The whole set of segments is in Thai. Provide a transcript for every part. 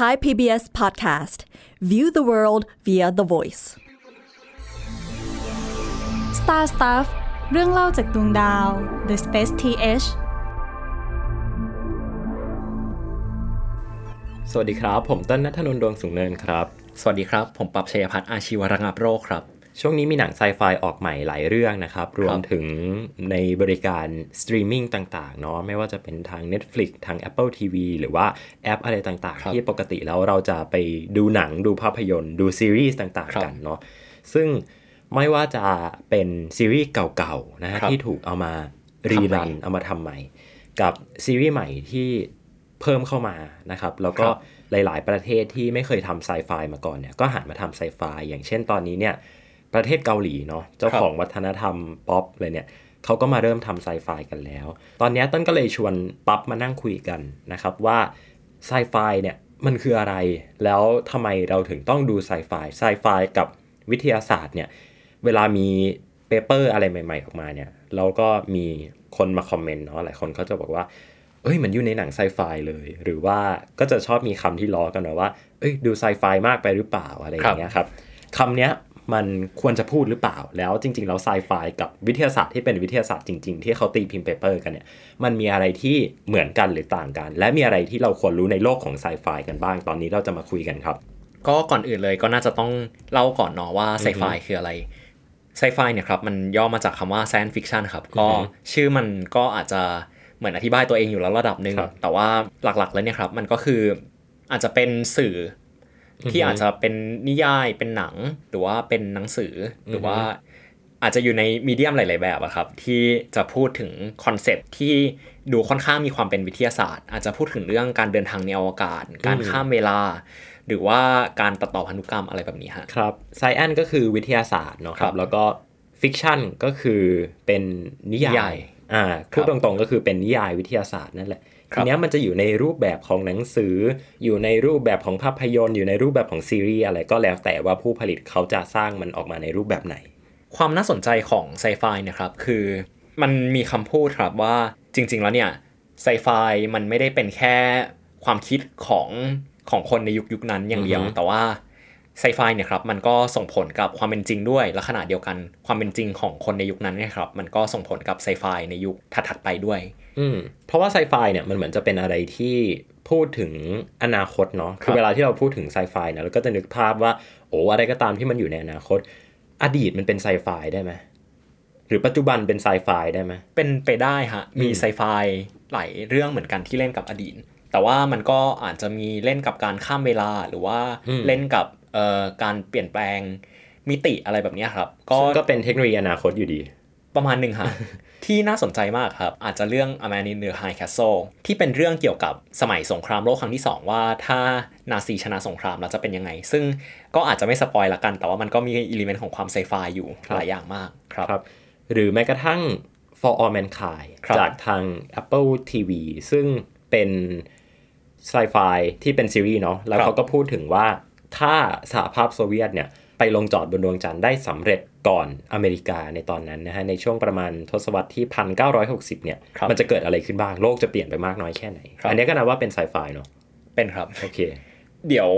Thai PBS Podcast View the world via the voice Star Stuff เรื่องเล่าจากดวงดาว The Space TH สวัสดีครับ ผมต้นนัทนนท์ดวงสูงเนินครับ สวัสดีครับ ผมป๊อปชัยพัฒน์อาชีวระงับโรคครับ ช่วงนี้มีหนังไซไฟออกใหม่หลายเรื่องนะครับ รวมถึงในบริการสตรีมมิ่งต่างๆเนาะไม่ว่าจะเป็นทาง Netflix ทาง Apple TV หรือว่าแอปอะไรต่างครับๆที่ปกติแล้วเราจะไปดูหนังดูภาพยนตร์ดูซีรีส์ต่างครับๆกันเนาะซึ่งไม่ว่าจะเป็นซีรีส์เก่าๆนะฮะครับที่ถูกเอามา rerun ทำใหม่เอามาทำใหม่ กับซีรีส์ใหม่ที่เพิ่มเข้ามานะครับ แล้วก็ครับหลาย ๆ ประเทศที่ไม่เคยทำไซไฟมาก่อนเนี่ยก็หันมาทำไซไฟอย่างเช่นตอนนี้เนี่ย ประเทศเกาหลีเนาะเจ้าของวัฒนธรรมป๊อปเลยเนี่ยเขาก็มาเริ่มทำไซไฟกันแล้ว ตอนเนี้ยต้นก็เลยชวนป๊อปมานั่งคุยกันนะครับว่าไซไฟเนี่ยมันคืออะไร แล้วทำไมเราถึงต้องดู sci-fi sci-fi กับวิทยาศาสตร์เนี่ยเวลามี paper อะไรใหม่ ๆ ออกมาเนี่ยเราก็มีคนมา comment เนาะหลายคนเขาจะบอกว่า เอ้ยเห้ยมันอยู่ในหนังไซไฟเลย หรือว่าก็จะชอบมีคำที่ล้อกันนะว่า เอ้ยดูไซไฟมากไปหรือเปล่าอะไรอย่างเงี้ยครับคำเนี้ย มันควรจะพูดหรือเปล่า แล้วจริง ๆ แล้วไซไฟกับวิทยาศาสตร์ที่เป็นวิทยาศาสตร์จริง ๆ ที่เขาตีพิมพ์ paper กันเนี่ย มันมีอะไรที่เหมือนกันหรือต่างกัน และมีอะไรที่เราควรรู้ในโลกของไซไฟกันบ้าง ตอนนี้เราจะมาคุยกันครับ ก็ก่อนอื่นเลยก็น่าจะต้องเล่าก่อนเนาะว่าไซไฟคืออะไรไซไฟเนี่ยครับมันย่อมาจากคำว่า science fiction ครับก็ชื่อมันก็อาจจะเหมือนอธิบายตัวเองอยู่แล้วระดับหนึ่งครับแต่ว่าหลักๆแล้วเนี่ยครับมันก็คืออาจจะเป็นสื่อ ที่อาจจะเป็นนิยายเป็นหนัง หรือว่าเป็นหนังสือหรือว่าอาจจะอยู่ใน medium หลาย ๆ แบบอะครับ ที่จะพูดถึง concept ที่ดูค่อนข้างมีความเป็นวิทยาศาสตร์ อาจจะพูดถึงเรื่องการเดินทางในอวกาศ การข้ามเวลา หรือว่าการตัดต่อพันธุกรรมอะไรแบบนี้ฮะครับ science ก็คือวิทยาศาสตร์เนาะครับแล้วก็ fiction ก็คือเป็นนิยาย อ่าพูดตรงๆคตรับก็คือเป็นนิยายวิทยาศาสตร์นั่นแหละครัทีบเนี้ยมันจะอยู่ในรูปแบบของหนังสือ อยู่ในรูปแบบของภาพยนตร์ อยู่ในรูปแบบของซีรีส์อะไรก็แล้วแต่ว่าผู้ผลิตเขาจะสร้างมันออกมาในรูปแบบไหน ความน่าสนใจของไซไฟเนี่ยครับคือมันมีคำพูดครับว่าจริง ๆ แล้วเนี่ยไซไฟมันไม่ได้เป็นแค่ความคิดของของคนในยุคยุคนั้นอย่างเดียวอือฮึแต่ว่า ไซไฟเนี่ยครับมันก็ส่งผลกับความเป็นจริงด้วย และขณะเดียวกันความเป็นจริงของคนในยุคนั้นเนี่ยครับมันก็ส่งผลกับไซไฟในยุคถัดๆไปด้วย อืมเพราะว่าไซไฟเนี่ยมันเหมือนจะเป็นอะไรที่พูดถึงอนาคตเนาะครับคือเวลาที่เราพูดถึงไซไฟเนี่ยเราก็จะนึกภาพว่าโอ้อะไรก็ตามที่มันอยู่ในอนาคต อดีตมันเป็นไซไฟได้ไหมหรือปัจจุบันเป็นไซไฟได้ไหมเป็นไปได้ฮะมีอืมไซไฟหลายเรื่องเหมือนกันที่เล่นกับอดีตแต่ว่ามันก็อาจจะมีเล่นกับการข้ามเวลาหรือว่าเล่นกับเอ่อ การเปลี่ยนแปลงมิติอะไรแบบเนี้ยครับ ก็ซึ่งก็เป็นเทคโนโลยีอนาคตอยู่ดี ประมาณหนึ่งฮะที่น่าสนใจมากครับ อาจจะเรื่อง A Man in the High Castle ที่เป็นเรื่องเกี่ยวกับสมัยสงครามโลกครั้งที่ 2 ว่าถ้านาซีชนะสงครามแล้วจะเป็นยังไง ซึ่งก็อาจจะไม่ spoil ละกัน แต่ว่ามันก็มี element ของความไซไฟอยู่ครับหลายอย่างมากครับครับหรือแม้กระทั่ง For All Mankind ครับจากทาง Apple TV ซึ่งเป็นไซไฟที่เป็นซีรีส์เนาะแล้วครับเขาก็พูดถึงว่า ถ้าสหภาพโซเวียตเนี่ยไปลงจอดบนดวงจันทร์ได้สำเร็จก่อนอเมริกาในตอนนั้นนะฮะในช่วงประมาณทศวรรษที่ 1960 เนี่ยครับมันจะเกิดอะไรขึ้นบ้าง โลกจะเปลี่ยนไปมากน้อยแค่ไหนครับอันนี้ก็นับว่าเป็นไซไฟเนาะเป็นครับโอเค เดี๋ยว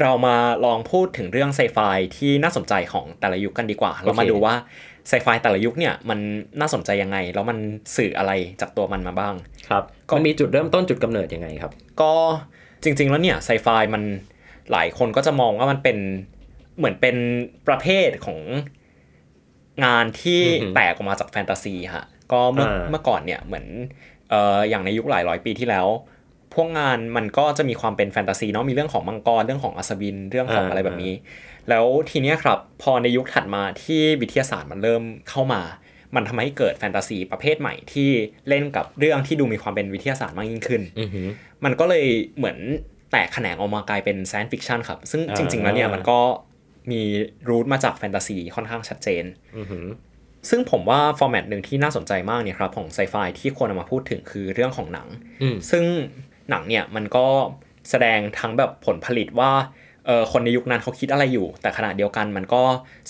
เรามาลองพูดถึงเรื่องไซไฟที่น่าสนใจของแต่ละยุคกันดีกว่า เรามาดูว่าไซไฟแต่ละยุคเนี่ยมันน่าสนใจยังไง แล้วมันสื่ออะไรจากตัวมันมาบ้าง ครับมันมีจุดเริ่มต้นจุดกำเนิดยังไงครับ ก็จริง ๆ แล้วเนี่ยไซไฟมัน หลายคนก็จะมองว่ามันเป็นเหมือนเป็นประเภทของงานที่อือหือแตกออกมาจากแฟนตาซีฮะก็เมื่ออ่าเมื่อก่อนเนี่ยเหมือนเอ่ออย่างในยุคหลายร้อยปีที่แล้ว พวกงานมันก็จะมีความเป็นแฟนตาซีเนาะมีเรื่องของมังกรเรื่องของอัศวินเรื่องของอะไรแบบนี้ แล้วทีเนี้ยครับพอในยุคถัดมาที่วิทยาศาสตร์มันเริ่มเข้ามา มันทำให้เกิดแฟนตาซีประเภทใหม่ที่เล่นกับเรื่องที่ดูมีความเป็นวิทยาศาสตร์มากยิ่งขึ้นอือหือมันก็เลยเหมือน แตกแขนงออกมากลายเป็น science fiction ครับ ซึ่งอ่าจริง ๆ แล้วเนี่ยมันก็มี root มาจากแฟนตาซีค่อนข้างชัดเจนอือหือซึ่งผมว่า format หนึ่งที่น่าสนใจมากเนี่ยครับของไซไฟที่ควรเอามาพูดถึงคือเรื่องของหนังอืมซึ่งหนังเนี่ยมันก็แสดงทั้งแบบผลผลิตว่าเออ คนในยุคนั้นเขาคิดอะไรอยู่ แต่ขณะเดียวกันมันก็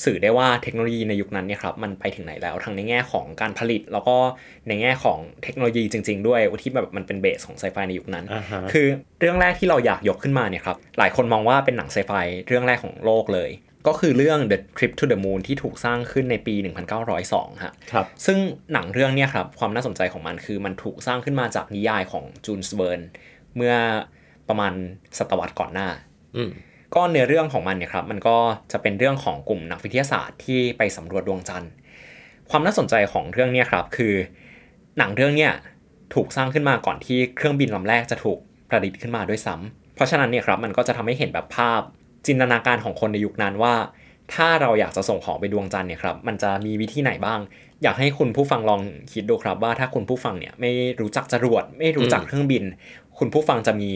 สื่อได้ว่าเทคโนโลยีในยุคนั้นเนี่ยครับมันไปถึงไหนแล้วทั้งในแง่ของการผลิต แล้วก็ในแง่ของเทคโนโลยีจริง ๆ ด้วยที่แบบมันเป็นเบสของไซไฟในยุคนั้นอ่าฮะคือเรื่องแรกที่เราอยากยกขึ้นมาเนี่ยครับหลายคนมองว่าเป็นหนังไซไฟเรื่องแรกของโลกเลย ก็คือเรื่อง The Trip to the Moon ที่ถูกสร้างขึ้นในปี 1902ฮะครับซึ่งหนังเรื่องเนี้ยครับความน่าสนใจของมันคือมันถูกสร้างขึ้นมาจากนิยายของจูนสเบิร์นเมื่อประมาณศตวรรษก่อนหน้าอืม ก็เนื้อเรื่องของมันเนี่ยครับมันก็จะเป็นเรื่องของกลุ่มนักวิทยาศาสตร์ที่ไปสำรวจดวงจันทร์ ความน่าสนใจของเรื่องเนี้ยครับคือหนังเรื่องเนี้ยถูกสร้างขึ้นมาก่อนที่เครื่องบินลำแรกจะถูกประดิษฐ์ขึ้นมาด้วยซ้ำเพราะฉะนั้นเนี่ยครับมันก็จะทำให้เห็นแบบภาพจินตนาการของคนในยุคนั้นว่า ถ้าเราอยากจะส่งของไปดวงจันทร์เนี่ยครับมันจะมีวิธีไหนบ้าง อยากให้คุณผู้ฟังลองคิดดูครับว่าถ้าคุณผู้ฟังเนี่ยไม่รู้จักจรวด ไม่รู้จักเครื่องบิน คุณผู้ฟังจะมี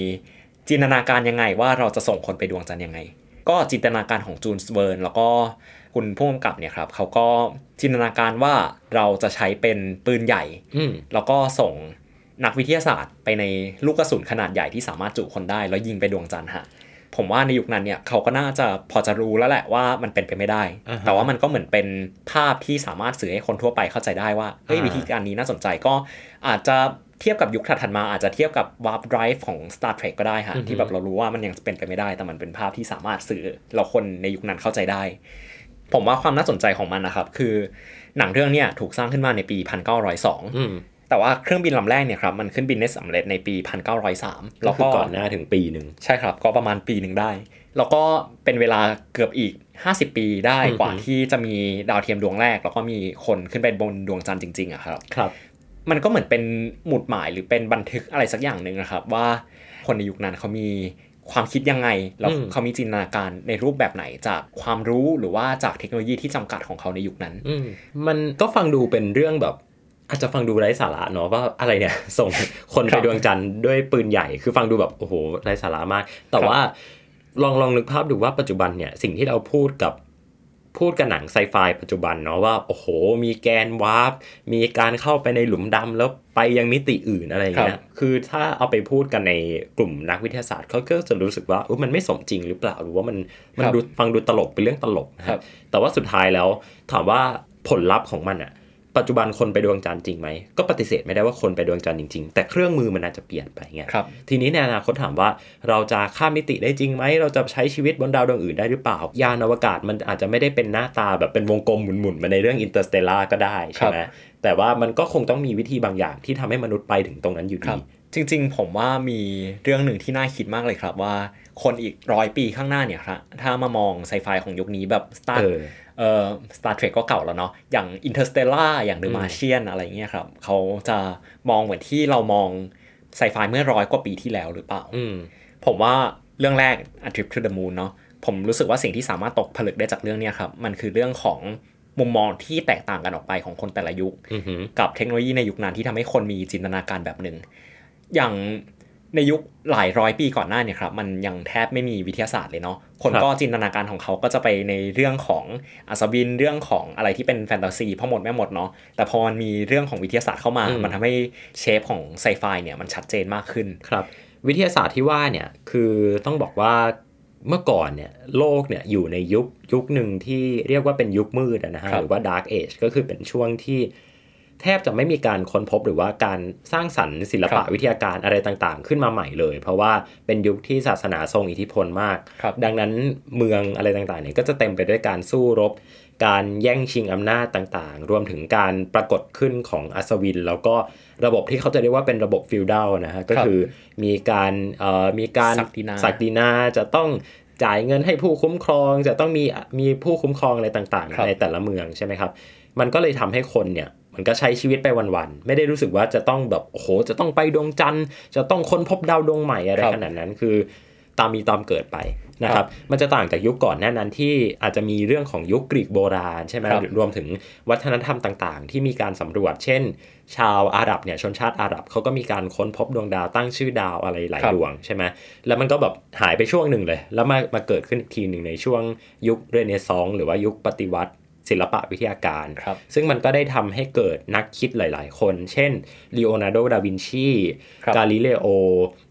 จินตนาการยังไงว่าเราจะส่งคนไปดวงจันทร์ยังไง ก็จินตนาการของจูนสเบิร์นแล้วก็คุณผู้กำกับเนี่ยครับเขาก็จินตนาการว่าเราจะใช้เป็นปืนใหญ่อืมแล้วก็ส่งนักวิทยาศาสตร์ ไปในลูกกระสุนขนาดใหญ่ที่สามารถจุคนได้ แล้วยิงไปดวงจันทร์ฮะผมว่าในยุคนั้นเนี่ยเขาก็น่าจะพอจะรู้แล้วแหละว่ามันเป็นไปไม่ได้อ่าฮะแต่ว่ามันก็เหมือนเป็นภาพที่สามารถสื่อให้คนทั่วไปเข้าใจได้ว่าเฮ้ยอ่าวิธีการนี้น่าสนใจก็อาจจะเทียบกับยุคถัดๆมาอาจจะเทียบกับ warp drive ของ Star Trek ก็ได้ฮะที่แบบเรารู้ว่ามันยังเป็นไปไม่ได้ แต่มันเป็นภาพที่สามารถสื่อเราคนในยุคนั้นเข้าใจได้ ผมว่าความน่าสนใจของมันนะครับ คือหนังเรื่องเนี้ยถูกสร้างขึ้นมาในปี 1902อืมแต่ว่าเครื่องบินลำแรกเนี่ยครับมันขึ้นบินได้สำเร็จในปี 1903ก็แล้วคือก็ก่อนหน้าถึงปีหนึ่งใช่ครับก็ประมาณปีหนึ่งได้ แล้วก็เป็นเวลาเกือบอีก 50 ปีได้อือฮึกว่าที่จะมีดาวเทียมดวงแรก แล้วก็มีคนขึ้นไปบนดวงจันทร์จริงๆอะครับครับ มันก็เหมือนเป็นหมุดหมายหรือเป็นบันทึกอะไรสักอย่างหนึ่งนะครับ ว่าคนในยุคนั้นเขามีความคิดยังไง แล้วอืมเขามีจินตนาการในรูปแบบไหนจากความรู้หรือว่าจากเทคโนโลยีที่จำกัดของเขาในยุคนั้นอืมมันก็ฟังดูเป็นเรื่องแบบอาจจะฟังดูไร้สาระเนาะว่าอะไรเนี่ยส่งคนคไปรับดวงจันทร์ด้วยปืนใหญ่คือฟังดูแบบโอ้โหไร้สาระมาก แต่ครับว่าลองลองนึกภาพดูว่าปัจจุบันเนี่ยสิ่งที่เราพูดกับ พูดกับหนังไซไฟปัจจุบันเนาะว่า โอ้โห มีแกนวาร์ปมีการเข้าไปในหลุมดำแล้วไปยังมิติอื่นอะไรอย่างเงี้ยคือถ้าเอาไปพูดกันในกลุ่มนักวิทยาศาสตร์เขาก็จะรู้สึกว่าอุ๊ยมันไม่สมจริงหรือเปล่าหรือว่ามันมันครับดูฟังดูตลกเป็นเรื่องตลกนะครัครับบแต่ว่าสุดท้ายแล้วถามว่าผลลัพธ์ของมันอะ ปัจจุบันคนไปดวงจันทร์จริงไหมก็ปฏิเสธไม่ได้ว่าคนไปดวงจันทร์จริง ๆ แต่เครื่องมือมันอาจจะเปลี่ยนไปไงครับทีนี้ในอนาคตถามว่าเราจะข้ามมิติได้จริงไหมเราจะใช้ชีวิตบนดาวดวงอื่นได้หรือเปล่ายานอวกาศมันอาจจะไม่ได้เป็นหน้าตาแบบเป็นวงกลมหมุนๆมาในเรื่อง Interstellar ก็ได้ใช่ไหมแต่ว่ามันก็คงต้องมีวิธีบางอย่างที่ทำให้มนุษย์ไปถึงตรงนั้นอยู่ดีครับจริง ๆ ผมว่ามีเรื่องหนึ่งที่น่าคิดมากเลยครับว่า คนอีกร้อยปีข้างหน้าเนี่ยครับถ้ามามองไซไฟของยุคนี้แบบ Star เออ เอ่อ Star Trek ก็เก่าแล้วเนาะอย่าง Interstellar อย่าง The อืม Martian อะไรเงี้ยครับเขาจะมองเหมือนที่เรามองไซไฟเมื่อร้อยกว่าปีที่แล้วหรือเปล่าอืมผมว่าเรื่องแรก A Trip to the Moon เนาะผมรู้สึกว่าสิ่งที่สามารถตกผลึกได้จากเรื่องเนี้ยครับ มันคือเรื่องของมุมมองที่แตกต่างกันออกไปของคนแต่ละยุคอือหือกับเทคโนโลยีในยุคนั้นที่ทำให้คนมีจินตนาการแบบหนึ่ง อย่าง ในยุคหลายร้อยปีก่อนหน้าเนี่ยครับมันยังแทบไม่มีวิทยาศาสตร์เลยเนาะคนครับก็จินตนาการของเขาก็จะไปในเรื่องของอัศวินเรื่องของอะไรที่เป็นแฟนตาซีพ่อหมดแม่หมดเนาะแต่พอมันมีเรื่องของวิทยาศาสตร์เข้ามาอืมมันทำให้เชฟของไซไฟเนี่ยมันชัดเจนมากขึ้นครับวิทยาศาสตร์ที่ว่าเนี่ยคือต้องบอกว่าเมื่อก่อนเนี่ยโลกเนี่ยอยู่ในยุคยุคหนึ่งที่เรียกว่าเป็นยุคมืดอะนะฮะครับหรือว่า Dark Age ก็คือเป็นช่วงที่ แทบจะไม่มีการค้นพบหรือว่าการสร้างสรรค์ศิลปะวิทยาการอะไรต่างๆ ขึ้นมาใหม่เลย เพราะว่าเป็นยุคที่ศาสนาทรงอิทธิพลมากครับดังนั้นเมืองอะไรต่างๆเนี่ยก็จะเต็มไปด้วยการสู้รบ การแย่งชิงอำนาจต่างๆ รวมถึงการปรากฏขึ้นของอัศวิน แล้วก็ระบบที่เขาจะเรียกว่าเป็นระบบฟิวดัลนะฮะก็คือมีการเอ่อมีการศักดินาศักดินาจะต้องจ่ายเงินให้ผู้คุ้มครองจะต้องมีมีผู้คุ้มครองอะไรต่างครับๆในแต่ละเมืองใช่ไหมครับ มันก็เลยทำให้คนเนี่ย มันก็ใช้ชีวิตไปวันๆ ไม่ได้รู้สึกว่าจะต้องแบบโอ้โหจะต้องไปดวงจันทร์จะต้องค้นพบดาวดวงใหม่อะไรครับขนาดนั้นคือตามมีตามเกิดไปนะครับ มันจะต่างจากยุคก่อนหน้านั้นที่อาจจะมีเรื่องของยุคกรีกโบราณใช่ไหมครับรวมถึงวัฒนธรรมต่างๆ ที่มีการสำรวจ เช่น ชาวอาหรับเนี่ยชนชาติอาหรับเขาก็มีการค้นพบดวงดาวตั้งชื่อดาวอะไรหลายครับดวงใช่ไหมแล้วมันก็แบบหายไปช่วงหนึ่งเลย แล้วมามาเกิดขึ้นอีกทีหนึ่งในช่วงยุคเรเนซองส์หรือว่ายุคปฏิวัติ ศิลปะวิทยาการครับซึ่งมันก็ได้ทำให้เกิดนักคิดหลาย ๆ คน เช่นลีโอนาร์โด ดาวินชีครับกาลิเลโอ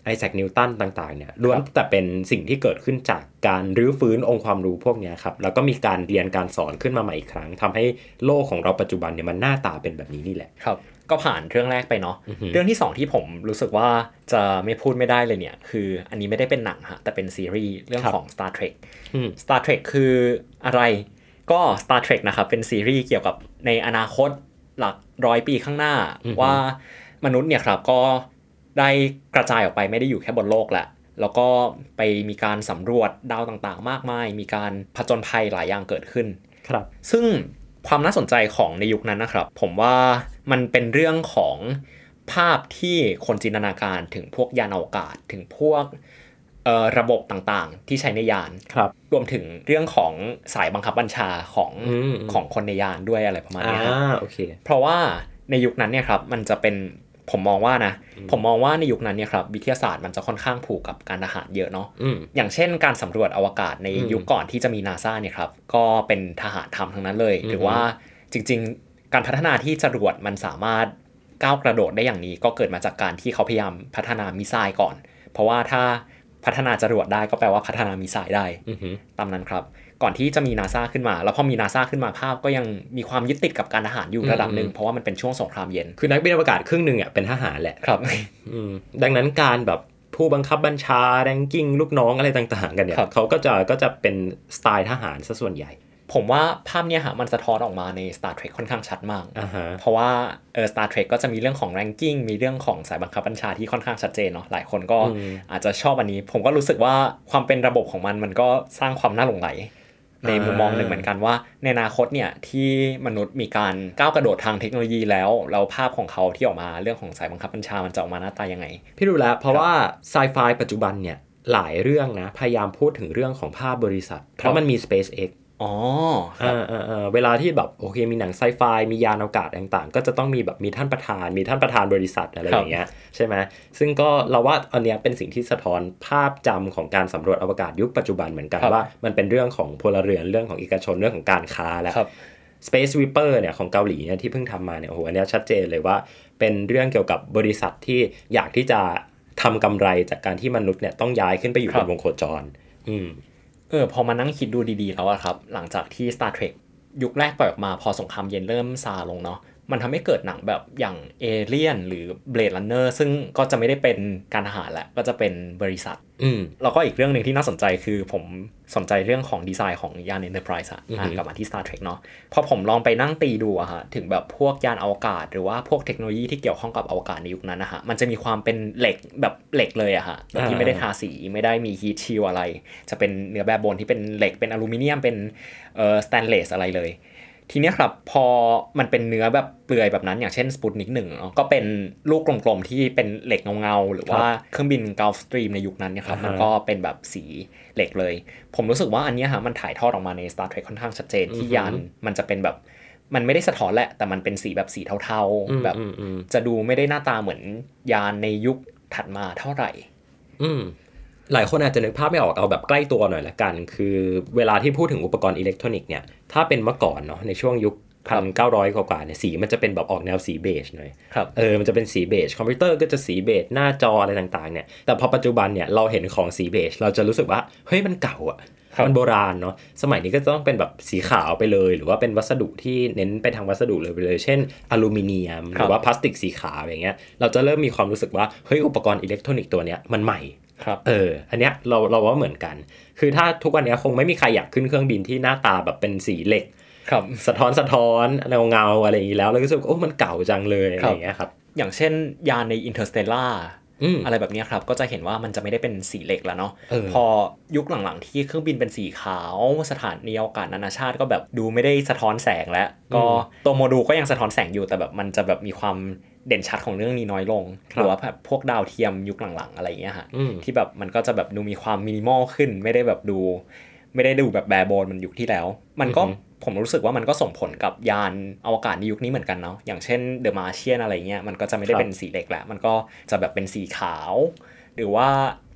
ไอแซคนิวตันต่าง ๆ เนี่ยล้วนแต่เป็นสิ่งที่เกิดขึ้นจากการรื้อฟื้นองค์ความรู้พวกเนี้ยครับ แล้วก็มีการเรียนการสอนขึ้นมาใหม่อีกครั้งทำให้โลกของเราปัจจุบันเนี่ยมันหน้าตาเป็นแบบนี้นี่แหละ ครับ ก็ผ่านเรื่องแรกไปเนาะ เรื่องที่สองที่ผมรู้สึกว่าจะไม่พูดไม่ได้เลยเนี่ย คืออันนี้ไม่ได้เป็นหนังฮะ แต่เป็นซีรีส์เรื่องครับของ Star Trek อืม Star Trek คืออะไร ก็ Star Trek นะครับ เป็นซีรีส์เกี่ยวกับในอนาคตหลักร้อยปีข้างหน้า ว่ามนุษย์เนี่ยครับก็ได้กระจายออกไปไม่ได้อยู่แค่บนโลกแหละแล้วก็ไปมีการสำรวจดาวต่างๆ มากมาย มีการผจญภัยหลายอย่างเกิดขึ้นครับ ซึ่งความน่าสนใจของในยุคนั้นนะครับ ผมว่ามันเป็นเรื่องของภาพที่คนจินตนาการถึงพวกยานอวกาศถึงพวกเอ่อ ระบบต่างๆ ที่ใช้ในยานครับรวมถึงเรื่องของสายบังคับบัญชาของอืมอืมของคนในยานด้วยอะไรประมาณอ่าเนี้ยครับโอเคเพราะว่าในยุคนั้นเนี่ยครับมันจะเป็นผมมองว่านะ ผมมองว่าในยุคนั้นเนี่ยครับวิทยาศาสตร์มันจะค่อนข้างผูกกับการทหารเยอะเนาะอืมอย่างเช่นการสำรวจอวกาศในอืมยุคก่อนที่จะมีนาซาเนี่ยครับก็เป็นทหารทำทั้งนั้นเลยอืมหรือว่าจริง ๆ การพัฒนาที่จรวดมันสามารถก้าวกระโดดได้อย่างนี้ ก็เกิดมาจากการที่เขาพยายามพัฒนามิสไซล์ก่อน เพราะว่าถ้า พัฒนาจรวดได้ก็แปลว่าพัฒนามิสไซล์ได้อือหือตามนั้นครับ ก่อนที่จะมีนาซาขึ้นมา แล้วพอมีนาซาขึ้นมาภาพก็ยังมีความยึดติดกับการทหารอยู่ระดับหนึ่งอืมเพราะว่ามันเป็นช่วงสงครามเย็น คือนักบินอวกาศครึ่งหนึ่งอะเป็นทหารแหละครับอืมดังนั้นการแบบผู้บังคับบัญชาแรงกิ้งลูกน้องอะไรต่าง ๆ กันเนี่ยครับเขาก็จะก็จะเป็นสไตล์ทหารซะส่วนใหญ่ ผมว่าภาพเนี้ยฮะมันสะท้อนออกมาใน Star Trek ค่อนข้างชัดมากอ่าฮะเพราะว่าเออ Star Trek ก็จะมีเรื่องของ ranking มีเรื่องของสายบังคับบัญชาที่ค่อนข้างชัดเจนเนาะหลายคนก็อืมอาจจะชอบอันนี้ ผมก็รู้สึกว่าความเป็นระบบของมันมันก็สร้างความน่าหลงไหลในมุมมองหนึ่งเหมือนกันว่า ในอนาคตเนี่ยที่มนุษย์มีการก้าวกระโดดทางเทคโนโลยีแล้วแล้วภาพของเขาที่ออกมาเรื่องของสายบังคับบัญชามันจะออกมาหน้าตายังไง พี่รู้แล้วเพราะว่าไซไฟปัจจุบันเนี่ยหลายเรื่องนะพยายามพูดถึงเรื่องของภาพบริษัท เพราะมันมี SpaceX อ๋อครับอ่าอ่าอ่าเวลาที่แบบโอเคมีหนังไซไฟมียานอวกาศต่างๆ ก็จะต้องมีแบบมีท่านประธานมีท่านประธานบริษัทอะไรอย่างเงี้ยใช่ไหมซึ่งก็เราว่าอันเนี้ยเป็นสิ่งที่สะท้อนภาพจำของการสำรวจอวกาศยุคปัจจุบันเหมือนกันครับว่า มันเป็นเรื่องของพลเรือนเรื่องของเอกชนเรื่องของการค้าแล้วครับ Space Reaper เนี่ยของเกาหลีเนี่ยที่เพิ่งทำมาเนี่ยโอ้โหอันเนี้ยชัดเจนเลยว่า เป็นเรื่องเกี่ยวกับบริษัทที่อยากที่จะทำกำไรจากการที่มนุษย์เนี่ยต้องย้ายขึ้นไปอยู่ครับบนวงโคจร อืม เออพอมานั่งคิดดูดีๆแล้วอะครับ หลังจากที่ Star Trek ยุคแรกปล่อยออกมาพอสงครามเย็นเริ่มซาลงเนาะ มันทำให้เกิดหนังแบบอย่างเอเลียนหรือ Blade Runner ซึ่งก็จะไม่ได้เป็นการทหารแหละก็จะเป็นบริษัท อืมแล้วก็อีกเรื่องหนึ่งที่น่าสนใจคือผมสนใจเรื่องของดีไซน์ของยาน Enterprise อะอือฮึอะกลับมาที่ Star Trek เนาะพอผมลองไปนั่งตีดูอะฮะถึงแบบพวกยานอวกาศ หรือว่าพวกเทคโนโลยีที่เกี่ยวข้องกับอวกาศในยุคนั้นนะฮะมันจะมีความเป็นเหล็กแบบเหล็กเลยอะฮะแบบที่ไม่ได้ทาสีไม่ได้มีฮีทชิลอะไร จะเป็นเนื้อแบบบนที่เป็นเหล็กเป็นอลูมิเนียมเป็นเอ่อสแตนเลสอะไรเลย ทีเนี้ยครับพอมันเป็นเนื้อแบบเปลือยแบบนั้นอย่างเช่นสปุตนิกหนึ่งเนาะก็เป็นลูกกลมๆที่เป็นเหล็กเงาๆหรือว่าเครื่องบินก u ลฟสตรีมในยุคนั้นเนี่ยครับอ่าฮะมันก็เป็นแบบสีเหล็กเลย ผมรู้สึกว่าอันเนี้ยฮะมันถ่ายทอดออกมาใน Star Trek ค่อนข้างชัดเจนที่ยานมันจะเป็นแบบมันไม่ได้สะท้อนแหละ แต่มันเป็นสีแบบสีเทาอืมๆแบบอืมอืมจะดูไม่ได้หน้าตาเหมือนยานในยุคถัดมาเท่าไหร่อืม หลายคนอาจจะนึกภาพไม่ออกเอาแบบใกล้ตัวหน่อยละกัน คือเวลาที่พูดถึงอุปกรณ์อิเล็กทรอนิกส์เนี่ยถ้าเป็นเมื่อก่อนเนาะในช่วงยุคพันเก้าร้อยกว่าๆเนี่ยสีมันจะเป็นแบบออกแนวสีเบจหน่อยครับเออมันจะเป็นสีเบจคอมพิวเตอร์ก็จะสีเบจหน้าจออะไรต่างๆเนี่ยแต่พอปัจจุบันเนี่ยเราเห็นของสีเบจเราจะรู้สึกว่าเฮ้ยมันเก่าอะครับมันโบราณเนาะสมัยนี้ก็ต้องเป็นแบบสีขาวไปเลย หรือว่าเป็นวัสดุที่เน้นไปทางวัสดุเลยไปเลย เช่นอลูมิเนียม หรือว่าพลาสติกสีขาวอย่างเงี้ยเราจะเริ่มมีความรู้สึกว่าเฮ้ยอุปกรณ์อิเล็กทรอนิกส์ตัวเนี้ยมันใหม่ ครับเอออันเนี้ยเราเราว่าเหมือนกัน คือถ้าทุกวันเนี้ยคงไม่มีใครอยากขึ้นเครื่องบินที่หน้าตาแบบเป็นสีเหล็กครับสะท้อนสะท้อนเงาเงาๆอะไรอย่างนี้แล้วเราก็รู้สึกว่าโอ้มันเก่าจังเลยอะไรอย่างเงี้ยครับอย่างเช่นยานใน Interstellar อืมอะไรแบบเนี้ยครับก็จะเห็นว่ามันจะไม่ได้เป็นสีเหล็กแล้วเนาะเออพอยุคหลังๆที่เครื่องบินเป็นสีขาว สถานีอวกาศนานาชาติก็แบบดูไม่ได้สะท้อนแสงแล้ว ก็ตัวโมดูลก็ยังสะท้อนแสงอยู่แต่แบบมันจะแบบมีความ เด่นชัดของเรื่องนี้น้อยลงหรือว่าแบบพวกดาวเทียมยุคหลังๆ อะไรอย่างเงี้ยฮะอืมที่แบบมันก็จะแบบดูมีความมินิมอลขึ้น ไม่ได้แบบดู ไม่ได้ดูแบบแบร์โบนมันยุคที่แล้ว มันก็อือฮึผมรู้สึกว่ามันก็ส่งผลกับยานอวกาศในยุคนี้เหมือนกันเนาะอย่างเช่นเดอะมาเชียนอะไรเงี้ยมันก็จะไม่ได้เป็นสีเหล็กแล้ว มันก็จะแบบเป็นสีขาว หรือว่า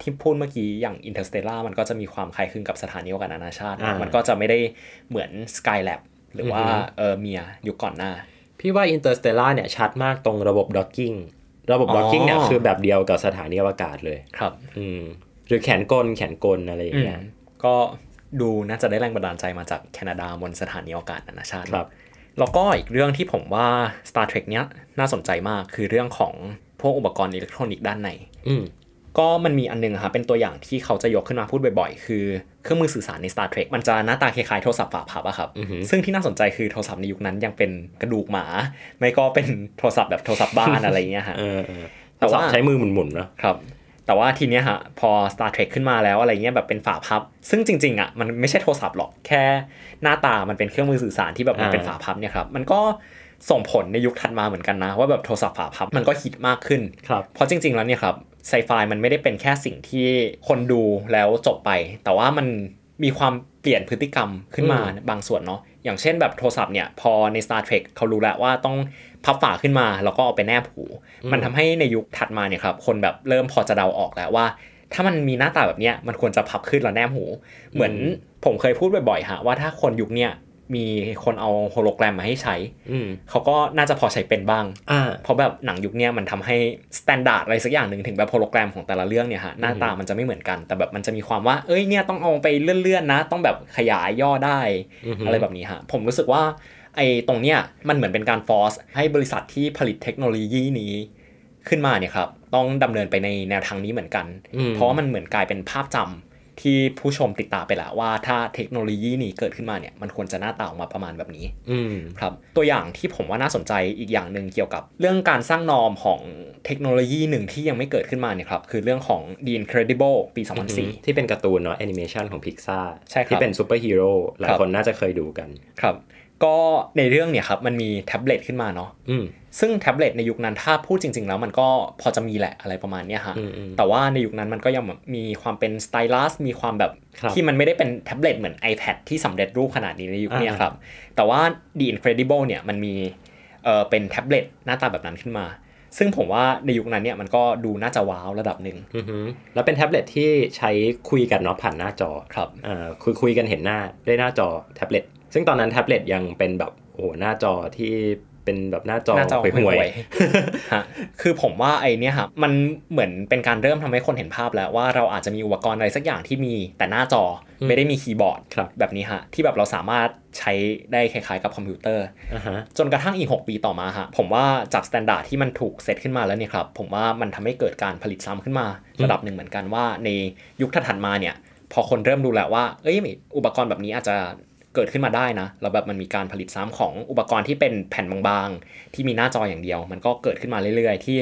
ที่พูดเมื่อกี้อย่าง Interstellar มันก็จะมีความคล้ายคลึงกับสถานีอวกาศนานาชาติอ่ามัมันก็จะไม่ได้เหมือน Skylab หรือว่าเออเมียยุคก่อนหน้า พี่ว่า Interstellar เนี่ยชัดมากตรงระบบ docking ระบบอ๋อ docking เนี่ยคือแบบเดียวกับสถานีอวกาศเลยครับ อืมหรือแขนกลแขนกลอะไรอย่างเงี้ยก็ดูน่าจะได้แรงบันดาลใจมาจากแคนาดาบนสถานีอวกาศนานาชาติครับแล้วก็อีกเรื่องที่ผมว่า Star Trek เนี้ยน่าสนใจมากคือเรื่องของพวกอุปกรณ์อิเล็กทรอนิกส์ด้านในอืมก็มันมีอันนึงอะครับเป็นตัวอย่างที่เขาจะยกขึ้นมาพูดบ่อยๆ คือ เครื่องมือสื่อสารใน Star Trek มันจะหน้าตาคล้ายๆโทรศัพท์ฝาพับอะครับ ซึ่งที่น่าสนใจคือโทรศัพท์ในยุคนั้นยังเป็นกระดูกหมา ไม่ก็เป็นโทรศัพท์แบบโทรศัพท์บ้านอะไรอย่างเงี้ยฮะเออเออแต่ว่าใช้มือหมุนๆเนาะครับแต่ว่าทีเนี้ยฮะพอ Star Trek ขึ้นมาแล้วอะไรเงี้ยแบบเป็นฝาพับ ซึ่งจริงๆอะมันไม่ใช่โทรศัพท์หรอกแค่หน้าตามันเป็นเครื่องมือสื่อสารที่แบบมันเป็นฝาพับเนี่ยครับมันก็ส่งผลในยุคถัดมาเหมือนกันนะ ว่าแบบโทรศัพท์ฝาพับมันก็ฮิตมากขึ้นครับเพราะจริง ๆแล้วเนี่ยครับ ไซไฟมันไม่ได้เป็นแค่สิ่งที่คนดูแล้วจบไป แต่ว่ามันมีความเปลี่ยนพฤติกรรมขึ้นมาอืมบางส่วนเนาะอย่างเช่นแบบโทรศัพท์เนี่ยพอใน Star Trek เขารู้แล้วว่าต้องพับฝาขึ้นมาแล้วก็เอาไปแนบหูมันทำให้ในยุคถัดมาเนี่ยครับคนแบบเริ่มพอจะเดาออกแล้วว่า ถ้ามันมีหน้าตาแบบเนี้ยมันควรจะพับขึ้นแล้วแนบหู เหมือนผมเคยพูดบ่อยๆฮะว่าถ้าคนยุคเนี้ย มีคนเอาโฮโลแกรมมาให้ใช้อืมเขาก็น่าจะพอใช้เป็นบ้างอ่าเพราะแบบหนังยุคเนี้ยมันทำให้ standard อะไรสักอย่างหนึ่งถึงแบบโฮโลแกรมของแต่ละเรื่องเนี่ยฮะหน้าตามันจะไม่เหมือนกัน แต่แบบมันจะมีความว่า เอ้ยเนี่ยต้องเอาไปเลื่อนๆนะ ต้องแบบขยายย่อได้อือฮึอะไรแบบนี้ฮะ ผมรู้สึกว่าไอ้ตรงเนี้ยมันเหมือนเป็นการ force ให้บริษัทที่ผลิตเทคโนโลยีนี้ขึ้นมาเนี่ยครับต้องดำเนินไปในแนวทางนี้เหมือนกันอืมเพราะว่ามันเหมือนกลายเป็นภาพจำ ที่ผู้ชมติดตามไปแล้วว่าถ้าเทคโนโลยีนี้เกิดขึ้นมาเนี่ยมันควรจะหน้าตาออกมาประมาณแบบนี้อืมครับตัวอย่างที่ผมว่าน่าสนใจอีกอย่างหนึ่งเกี่ยวกับ เรื่องการสร้าง norm ของเทคโนโลยีหนึ่งที่ยังไม่เกิดขึ้นมาเนี่ยครับคือเรื่องของ The Incredible ปี 2004 ที่เป็นการ์ตูนเนาะแอนิเมชันของพิกซ่าใช่ครับที่เป็นซูเปอร์ฮีโร่ครับหลายคนน่าจะเคยดูกันครับ ก็ในเรื่องเนี่ยครับมันมีแท็บเล็ตขึ้นมาเนาะอืมซึ่งแท็บเล็ตในยุคนั้นถ้าพูดจริง ๆ แล้วมันก็พอจะมีแหละอะไรประมาณเนี้ยฮะอืมอืมแต่ว่าในยุคนั้นมันก็ยังแบบมีความเป็น stylus มีความแบบครับที่มันไม่ได้เป็นแท็บเล็ตเหมือน iPad ที่สำเร็จรูปขนาดนี้ในยุคเนี้ยอ่าครับ แต่ว่า The Incredible เนี่ยมันมีเออเป็นแท็บเล็ตหน้าตาแบบนั้นขึ้นมา ซึ่งผมว่าในยุคนั้นเนี่ยมันก็ดูน่าจะว้าวระดับหนึ่งอือฮึแล้วเป็นแท็บเล็ตที่ใช้คุยกันเนาะผ่านหน้าจอครับอ่าคุยคุยกันเห็นหน้าด้วยหน้าจอแท็บเล็ต ซึ่งตอนนั้นแท็บเล็ตยังเป็นแบบโอ้โหหน้าจอที่เป็นแบบหน้าจอหน้าจอห่วยห่ๆวยๆฮะคือผมว่าไอเนี้ยครับมันเหมือนเป็นการเริ่มทำให้คนเห็นภาพแล้วว่าเราอาจจะมีอุปกรณ์อะไรสักอย่างที่มีแต่หน้าจอไม่ได้มีคีย์บอร์ดครับแบบนี้ฮะที่แบบเราสามารถใช้ได้คล้ายๆกับคอมพิวเตอร์อ่าฮะจนกระทั่งอีก 6 ปีต่อมาฮะผมว่าจาก standard ที่มันถูกเซตขึ้นมาแล้วเนี่ยครับผมว่ามันทำให้เกิดการผลิตซ้ำขึ้นมาระดับหนึ่งเหมือนกันว่าในยุคถัดๆมาเนี่ยพอคนเริ่มดูแล้วว่า เอ้ย อุปกรณ์แบบนี้อาจจะ เกิดขึ้นมาได้นะแล้วแบบมันมีการผลิตซ้ำของอุปกรณ์ที่เป็นแผ่นบางๆ ที่มีหน้าจออย่างเดียว มันก็เกิดขึ้นมาเรื่อย ๆ ที่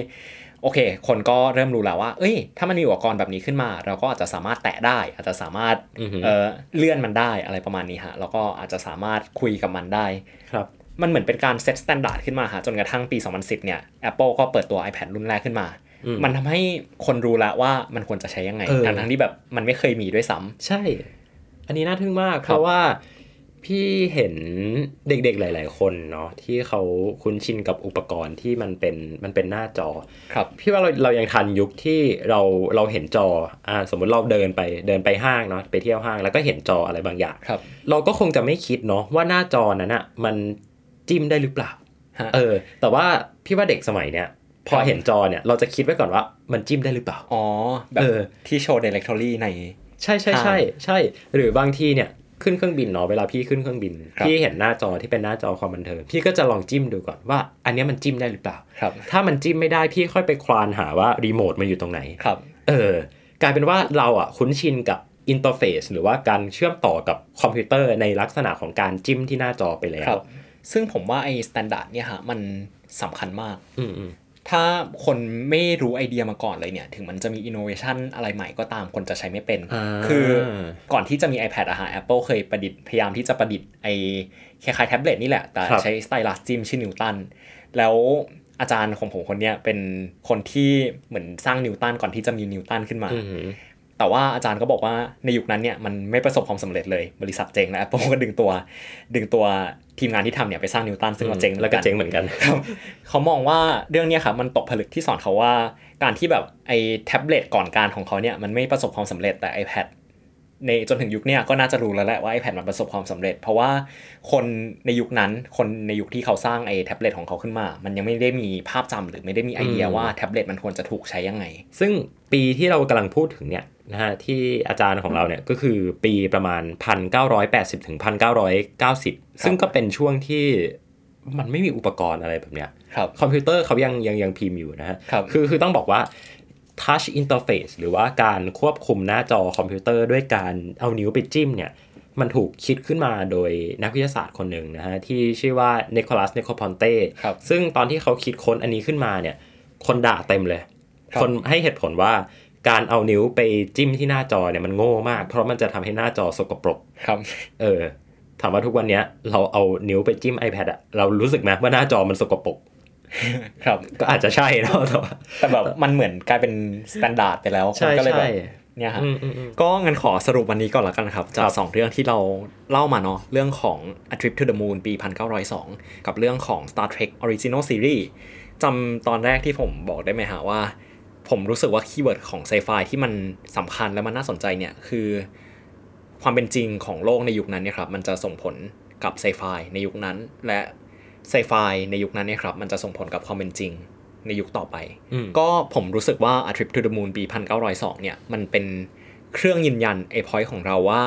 โอเค คนก็เริ่มรู้แล้วว่า เอ้ย ถ้ามันมีอุปกรณ์แบบนี้ขึ้นมา เราก็อาจจะสามารถแตะได้ อาจจะสามารถอือฮึเออเลื่อนมันได้อะไรประมาณนี้ฮะ แล้วก็อาจจะสามารถคุยกับมันได้ ครับ มันเหมือนเป็นการ set standard ขึ้นมาฮะ จนกระทั่งปี 2010 เนี่ย Apple ก็เปิดตัว iPad รุ่นแรกขึ้นมาอืมมันทำให้คนรู้แล้วว่ามันควรจะใช้ยังไงเออทั้งทั้งๆที่แบบมันไม่เคยมีด้วยซ้ำใช่ อันนี้น่าทึ่งมากครับเพราะว่า พี่เห็นเด็กๆหลาย ๆ คนเนาะที่เขาคุ้นชินกับอุปกรณ์ที่มันเป็นมันเป็นหน้าจอ ครับ พี่ว่าเราเรายังทันยุคที่เราเราเห็นจออ่าสมมติเราเดินไปเดินไปห้างเนาะไปเที่ยวห้างแล้วก็เห็นจออะไรบางอย่างครับ เราก็คงจะไม่คิดเนาะว่าหน้าจอนั้นอะมันจิ้มได้หรือเปล่าฮะเออ แต่ว่าพี่ว่าเด็กสมัยเนี้ยพอครับเห็นจอเนี่ยเราจะคิดไว้ก่อนว่ามันจิ้มได้หรือเปล่า อ๋อแบบเออที่โชว์ directory ใน ใช่ใช่ใช่ใช่ หรือบางทีเนี่ย ขึ้นเครื่องบินเนาะเวลาพี่ขึ้นเครื่องบินครับพี่เห็นหน้าจอที่เป็นหน้าจอความบันเทิงพี่ก็จะลองจิ้มดูก่อนว่า อันเนี้ยมันจิ้มได้หรือเปล่าครับถ้ามันจิ้มไม่ได้พี่ค่อยไปควานหาว่ารีโมทมันอยู่ตรงไหนครับเออกลายเป็นว่าเราอะคุ้นชินกับ interface หรือว่าการเชื่อมต่อกับคอมพิวเตอร์ในลักษณะของการจิ้มที่หน้าจอไปแล้วครับซึ่งผมว่าไอ้ standard เนี่ยฮะมันสำคัญมากอืมอืม ถ้าคนไม่รู้ไอเดียมาก่อนเลยเนี่ย ถึงมันจะมีอินโนเวชันอะไรใหม่ก็ตามคนจะใช้ไม่เป็นอ่าคือก่อนที่จะมี iPad อะฮะ Apple เคยประดิษฐ์พยายามที่จะประดิษฐ์ไอคล้ายๆแท็บเล็ตนี่แหละ แต่ครับใช้สไตลัสจิ้มชื่อนิวตัน แล้วอาจารย์ของผมคนเนี้ยเป็นคนที่เหมือนสร้างนิวตันก่อนที่จะมีนิวตันขึ้นมาอืม แต่ว่าอาจารย์ก็บอกว่าในยุคนั้นเนี่ยมันไม่ประสบความสำเร็จเลยบริษัทเจ๊งแล้ว Apple ก็ดึงตัว ดึงตัวทีมงานที่ทำเนี่ยไปสร้างนิวตันซึ่งก็เจ๊งแล้วก็เจ๊งเหมือนกันครับเขามองว่าเรื่องเนี้ยครับมันตกผลึกที่สอนเขาว่า การที่แบบไอ้แท็บเล็ตก่อนการของเขาเนี่ยมันไม่ประสบความสำเร็จแต่ iPad ในจนถึงยุคเนี้ยก็น่าจะรู้แล้วแหละว่า iPad มันประสบความสำเร็จ เพราะว่าคนในยุคนั้นคนในยุคที่เขาสร้างไอ้แท็บเล็ตของเขาขึ้นมา มันยังไม่ได้มีภาพจำหรือไม่ได้มีไอเดียอืมว่าแท็บเล็ตมันควรจะถูกใช้ยังไง ซึ่งปีที่เรากำลังพูดถึงเนี่ยนะฮะที่อาจารย์ของเราเนี่ยก็คือปีประมาณ 1980ถึง1990 ซึ่งก็เป็นช่วงที่มันไม่มีอุปกรณ์อะไรแบบเนี้ยครับคอมพิวเตอร์เขายังยังยังพิมพ์อยู่นะฮะครับคือคือต้องบอกว่า touch interface หรือว่าการควบคุมหน้าจอคอมพิวเตอร์ด้วยการเอานิ้วไปจิ้มเนี่ยมันถูกคิดขึ้นมาโดยนักวิทยาศาสตร์คนหนึ่งนะฮะ ที่ชื่อว่า Nicholas Negroponte ครับซึ่งตอนที่เขาคิดค้นอันนี้ขึ้นมาเนี่ย คนด่าเต็มเลยครับคนให้เหตุผลว่าการเอานิ้วไปจิ้มที่หน้าจอเนี่ยมันโง่มาก เพราะมันจะทำให้หน้าจอสกปรกครับ เออถามว่าทุกวันเนี้ยเราเอานิ้วไปจิ้ม iPad อะเรารู้สึกไหมว่าหน้าจอมันสกปรก ครับก็อาจจะใช่เนอะแต่ว่าแต่แบบมันเหมือนกลายเป็น standard ไปแล้วใช่มันก็เลยแบบใช่เนี่ยฮะอืมอืมอืมก็งั้นขอสรุปวันนี้ก่อนละกันครับ จากครับสองเรื่องที่เราเล่ามาเนาะเรื่องของ A Trip to the Moon ปี 1902 กับเรื่องของ Star Trek Original Series จำตอนแรกที่ผมบอกได้ไหมฮะว่า ผมรู้สึกว่า keyword ของไซไฟที่มันสำคัญและมันน่าสนใจเนี่ย คือความเป็นจริงของโลกในยุคนั้นเนี่ยครับมันจะส่งผลกับไซไฟในยุคนั้น และ ไซไฟในยุคนั้นเนี่ยครับ มันจะส่งผลกับความเป็นจริงในยุคต่อไปอืมก็ผมรู้สึกว่า A Trip to the Moon ปี 1902 เนี่ย มันเป็นเครื่องยืนยันไอ้ point ของเราว่า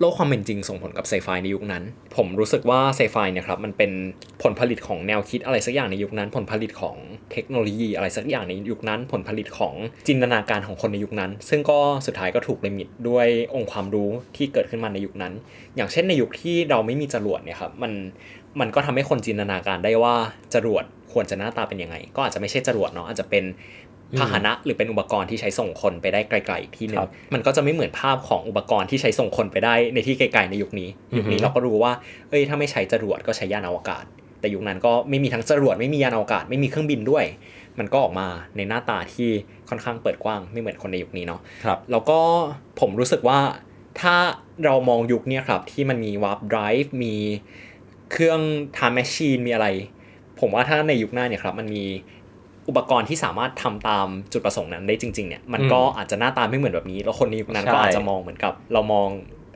โลกความเป็นจริงส่งผลกับไซไฟในยุคนั้น ผมรู้สึกว่าไซไฟเนี่ยครับ มันเป็นผลผลิตของแนวคิดอะไรสักอย่างในยุคนั้น ผลผลิตของเทคโนโลยีอะไรสักอย่างในยุคนั้น ผลผลิตของจินตนาการของคนในยุคนั้น ซึ่งก็สุดท้ายก็ถูกลิมิตด้วยองค์ความรู้ที่เกิดขึ้นมาในยุคนั้น อย่างเช่นในยุคที่เราไม่มีจรวดเนี่ยครับ มัน มันก็ทำให้คนจินตนาการได้ว่าจรวดควรจะหน้าตาเป็นยังไง ก็อาจจะไม่ใช่จรวดเนาะอาจจะเป็นพาหนะหรือเป็นอุปกรณ์ที่ใช้ส่งคนไปได้ไกลๆอีกที่หนึ่ครังบมันก็จะไม่เหมือนภาพของอุปกรณ์ที่ใช้ส่งคนไปได้ในที่ไกลๆในยุคนี้อือฮึยุคนี้เราก็รู้ว่า เอ้ยถ้าไม่ใช้จรวดก็ใช้ยานอวกาศ แต่ยุคนั้นก็ไม่มีทั้งจรวดไม่มียานอวกาศไม่มีเครื่องบินด้วย มันก็ออกมาในหน้าตาที่ค่อนข้างเปิดกว้างไม่เหมือนคนในยุคนี้เนาะครับแล้วก็ผมรู้สึกว่าถ้าเรามองยุคเนี้ยครับที่มันมี warp drive มี เครื่อง time machine มีอะไร ผมว่าถ้าในยุคหน้าเนี่ยครับมันมีอุปกรณ์ที่สามารถทำตามจุดประสงค์นั้นได้จริงๆเนี่ยมันก็อาจจะหน้าตาไม่เหมือนแบบนี้ แล้วคนในยุคนั้นก็ใช่อาจจะมองเหมือนกับ เรามอง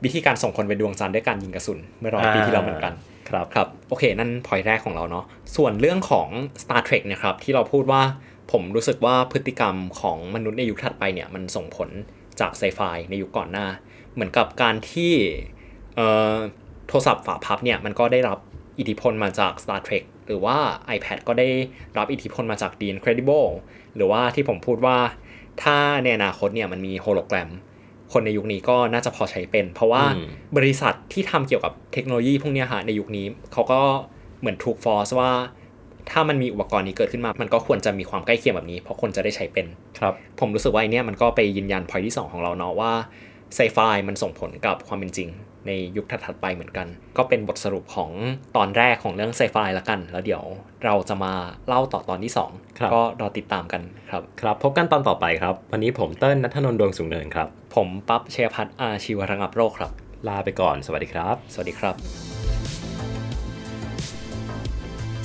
วิธีการส่งคนไปดวงจันทร์ด้วยการยิงกระสุนเมื่อร้อยปีที่แล้วเหมือนกันครับครับโอเค นั่นพอยแรกของเราเนาะส่วนเรื่องของ Star Trek เนะครับที่เราพูดว่าผมรู้สึกว่าพฤติกรรมของมนุษย์ในยุคถัดไปเนี่ยมันส่งผลจากไซไฟในยุคก่อนหน้า เหมือนกับการที่เอ่อ โทรศัพท์ฝาพับเนี่ยมันก็ได้รับอิทธิพลมาจาก Star Trek หรือว่า iPad ก็ได้รับอิทธิพลมาจาก The Incredible หรือว่าที่ผมพูดว่าถ้าในอนาคตเนี่ยมันมีโฮโลแกรม คนในยุคนี้ก็น่าจะพอใช้เป็น เพราะว่าอืมบริษัทที่ทำเกี่ยวกับเทคโนโลยีพวกเนี้ยฮะในยุคนี้เขาก็เหมือนถูกฟอร์สว่า ถ้ามันมีอุปกรณ์นี้เกิดขึ้นมา มันก็ควรจะมีความใกล้เคียงแบบนี้ เพราะคนจะได้ใช้เป็นครับ ผมรู้สึกว่าไอเนี้ยมันก็ไปยืนยันพอยที่ 2 ของเราเนาะว่าไซไฟมันส่งผลกับความเป็นจริง ในยุคถัดๆไปเหมือนกัน ก็เป็นบทสรุปของตอนแรกของเรื่องไซไฟละกัน แล้วเดี๋ยวเราจะมาเล่าต่อตอนที่ครับ2ก็รอติดตามกันครับ ครับ พบกันตอนต่อไปครับ วันนี้ผมเติ้ลนัทนนท์ดวงสูงเนินครับ ผมปั๊บเชยพัฒน์อาชีวระงับโรคครับ ลาไปก่อน สวัสดีครับ สวัสดีครับ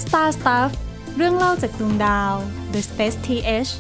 Star Stuff เรื่องเล่าจากดวงดาว The Space TH